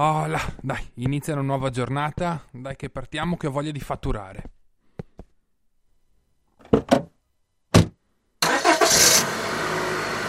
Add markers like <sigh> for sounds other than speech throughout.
Oh là, dai, inizia una nuova giornata, dai che partiamo che ho voglia di fatturare.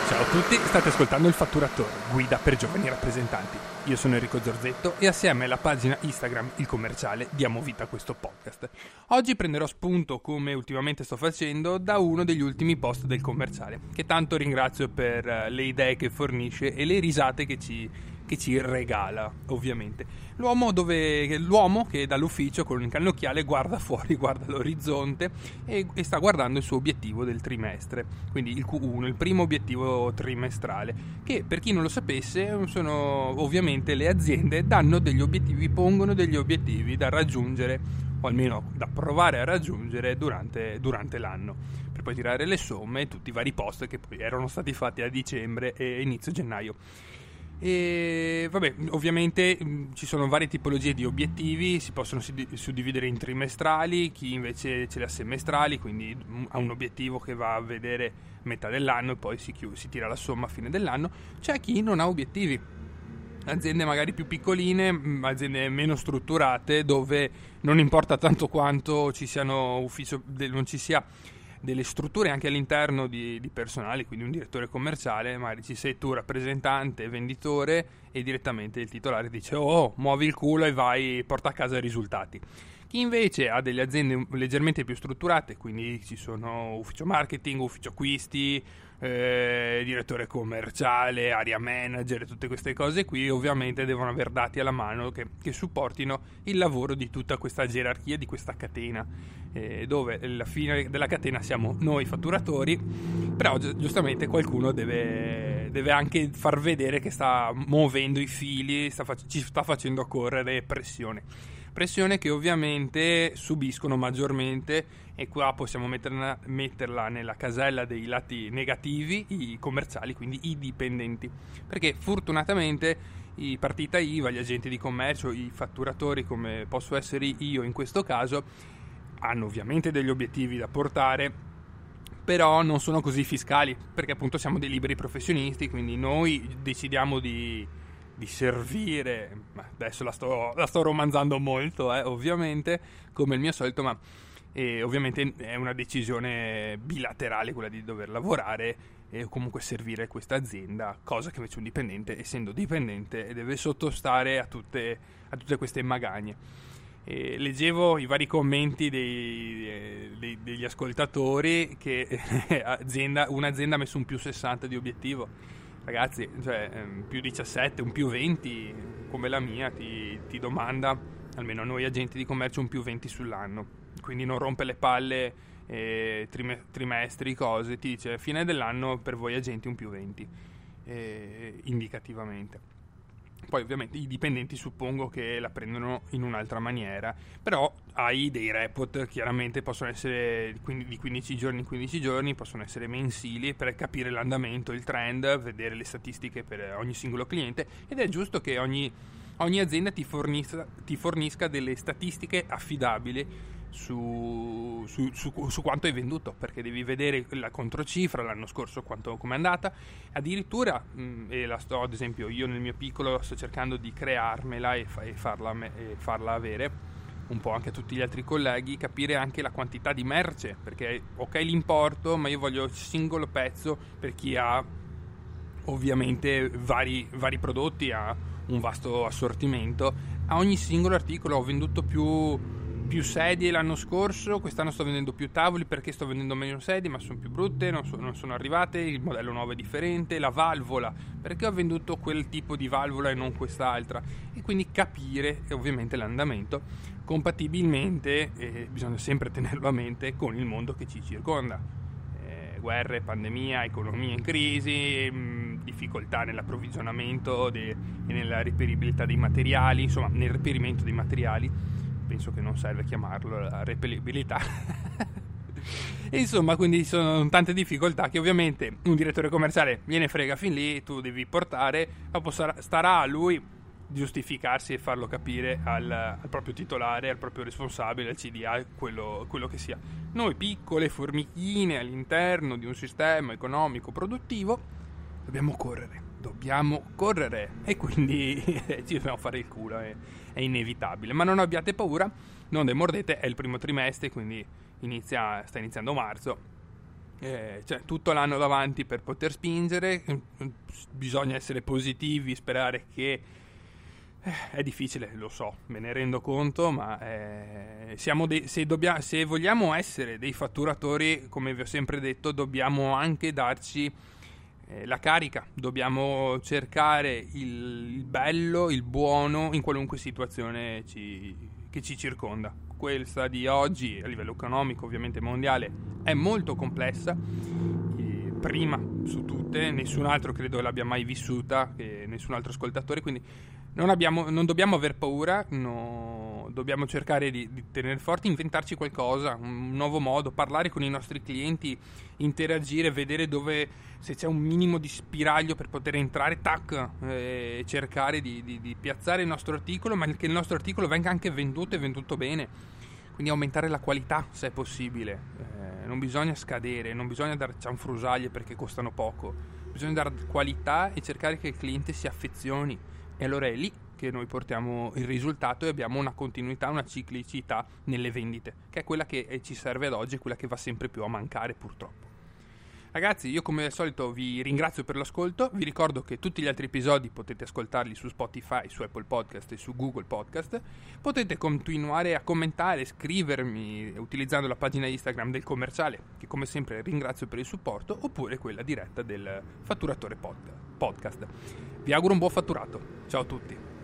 Ciao a tutti, state ascoltando il Fatturatore, guida per giovani rappresentanti. Io sono Enrico Zorzetto e assieme alla pagina Instagram Il Commerciale diamo vita a questo podcast. Oggi prenderò spunto, come ultimamente sto facendo, da uno degli ultimi post del Commerciale, che tanto ringrazio per eh, le idee che fornisce e le risate che ci che ci regala, ovviamente. L'uomo, dove, l'uomo che dall'ufficio con un cannocchiale guarda <laughs> fuori, guarda l'orizzonte e, e, sta guardando il suo obiettivo del trimestre, quindi il Q1, il primo obiettivo trimestrale, che per chi non lo sapesse sono ovviamente le aziende danno degli obiettivi, pongono degli obiettivi da raggiungere o almeno da provare a raggiungere durante, durante l'anno per poi tirare le somme tutti i vari post che poi erano stati fatti a dicembre e inizio gennaio. E vabbè, ovviamente mh, ci sono varie tipologie di obiettivi, si possono suddividere in trimestrali, chi invece ce li ha semestrali, quindi mh, ha un obiettivo che va a vedere metà dell'anno e poi si, chiude, si tira la somma a fine dell'anno. C'è chi non ha obiettivi, aziende magari più piccoline, mh, aziende meno strutturate, dove non importa tanto quanto ci siano ufficio, non ci sia delle strutture anche all'interno di, di personali, quindi un direttore commerciale, magari ci sei tu rappresentante, venditore e direttamente il titolare dice oh muovi il culo e vai, porta a casa i risultati. Chi invece ha delle aziende leggermente più strutturate, quindi ci sono ufficio marketing, ufficio acquisti, eh, direttore commerciale, area manager, tutte queste cose qui ovviamente devono avere dati alla mano che, che supportino il lavoro di tutta questa gerarchia, di questa catena, eh, dove alla fine della catena siamo noi fatturatori, però gi- giustamente qualcuno deve, deve, anche far vedere che sta muovendo i fili, sta fac- ci sta facendo correre pressione. Pressione che ovviamente subiscono maggiormente e qua possiamo metterla, metterla, nella casella dei lati negativi, i commerciali, quindi i dipendenti, perché fortunatamente i partita IVA, gli agenti di commercio, i fatturatori come posso essere io in questo caso, hanno ovviamente degli obiettivi da portare, però non sono così fiscali, perché appunto siamo dei liberi professionisti, quindi noi decidiamo di di servire, adesso la sto, la sto romanzando molto, eh, ovviamente, come il mio solito, ma eh, ovviamente è una decisione bilaterale quella di dover lavorare e comunque servire questa azienda, cosa che invece un dipendente, essendo dipendente, deve sottostare a tutte, a tutte queste magagne. E leggevo i vari commenti dei, eh, dei, degli ascoltatori che <laughs> azienda, un'azienda ha messo un più 60 di obiettivo ragazzi, cioè, ehm, più 17, un più 20 come la mia ti, ti domanda, almeno noi agenti di commercio, un più 20 sull'anno. Quindi non rompe le palle eh, trime, trimestri, cose, ti dice fine dell'anno per voi agenti un più 20, eh, indicativamente. Poi ovviamente i dipendenti suppongo che la prendono in un'altra maniera, però hai dei report, chiaramente possono essere di 15 giorni in 15 giorni, possono essere mensili per capire l'andamento, il trend, vedere le statistiche per ogni singolo cliente ed è giusto che ogni, ogni azienda ti fornisca, ti fornisca delle statistiche affidabili su, su, su, su, quanto hai venduto, perché devi vedere la controcifra l'anno scorso quanto com'è andata. Addirittura, mh, e la sto ad esempio io nel mio piccolo sto cercando di crearmela e, fa, e, farla, e farla avere un po' anche a tutti gli altri colleghi, capire anche la quantità di merce, perché ok l'importo, ma io voglio il singolo pezzo per chi ha ovviamente vari, vari prodotti, ha un vasto assortimento. A ogni singolo articolo ho venduto più più sedie l'anno scorso, quest'anno sto vendendo più tavoli perché sto vendendo meno sedie, ma sono più brutte, non, so, non, sono arrivate, il modello nuovo è differente, la valvola, perché ho venduto quel tipo di valvola e non quest'altra, e quindi capire ovviamente l'andamento compatibilmente, eh, bisogna sempre tenerlo a mente, con il mondo che ci circonda. Eh, guerre, pandemia, economia in crisi, mh, mm, difficoltà nell'approvvigionamento de- e nella reperibilità dei materiali, insomma nel reperimento dei materiali penso che non serve chiamarlo la reperibilità. <laughs> Insomma, quindi sono tante difficoltà che ovviamente un direttore commerciale viene frega fin lì, tu devi portare, dopo starà a lui giustificarsi e farlo capire al, al, proprio titolare, al proprio responsabile, al CDA, quello, quello che sia. Noi piccole formichine all'interno di un sistema economico produttivo dobbiamo correre dobbiamo correre e quindi <laughs> ci dobbiamo fare il culo, è, è, inevitabile. Ma non abbiate paura, non demordete, è il primo trimestre, quindi inizia, sta iniziando marzo. Eh, cioè, tutto l'anno davanti per poter spingere, bisogna essere positivi, sperare che eh, è difficile, lo so, me ne rendo conto, ma eh, dei, se, dobbiamo, se, vogliamo essere dei fatturatori, come vi ho sempre detto, dobbiamo anche darci eh, la carica, dobbiamo cercare il, bello, il buono in qualunque situazione ci, che ci circonda. Questa di oggi, a livello economico, ovviamente mondiale, è molto complessa. prima su tutte, nessun altro credo l'abbia mai vissuta, nessun altro ascoltatore, quindi non, abbiamo, non dobbiamo aver paura, no, dobbiamo cercare di, di, tenere forte, inventarci qualcosa, un nuovo modo, parlare con i nostri clienti, interagire, vedere dove, se c'è un minimo di spiraglio per poter entrare, tac, e cercare di, di, di piazzare il nostro articolo, ma che il nostro articolo venga anche venduto e venduto bene. Quindi aumentare la qualità se è possibile. Eh, non bisogna scadere, non bisogna dare cianfrusaglie perché costano poco. Bisogna dare qualità e cercare che il cliente si affezioni e allora è lì che noi portiamo il risultato e abbiamo una continuità, una ciclicità nelle vendite, che è quella che ci serve ad oggi e quella che va sempre più a mancare purtroppo. Ragazzi, io come al solito vi ringrazio per l'ascolto, vi ricordo che tutti gli altri episodi potete ascoltarli su Spotify, su Apple Podcast e su Google Podcast. Potete continuare a commentare, scrivermi utilizzando la pagina Instagram del commerciale, che come sempre ringrazio per il supporto, oppure quella diretta del fatturatore podcast. Vi auguro un buon fatturato. Ciao a tutti.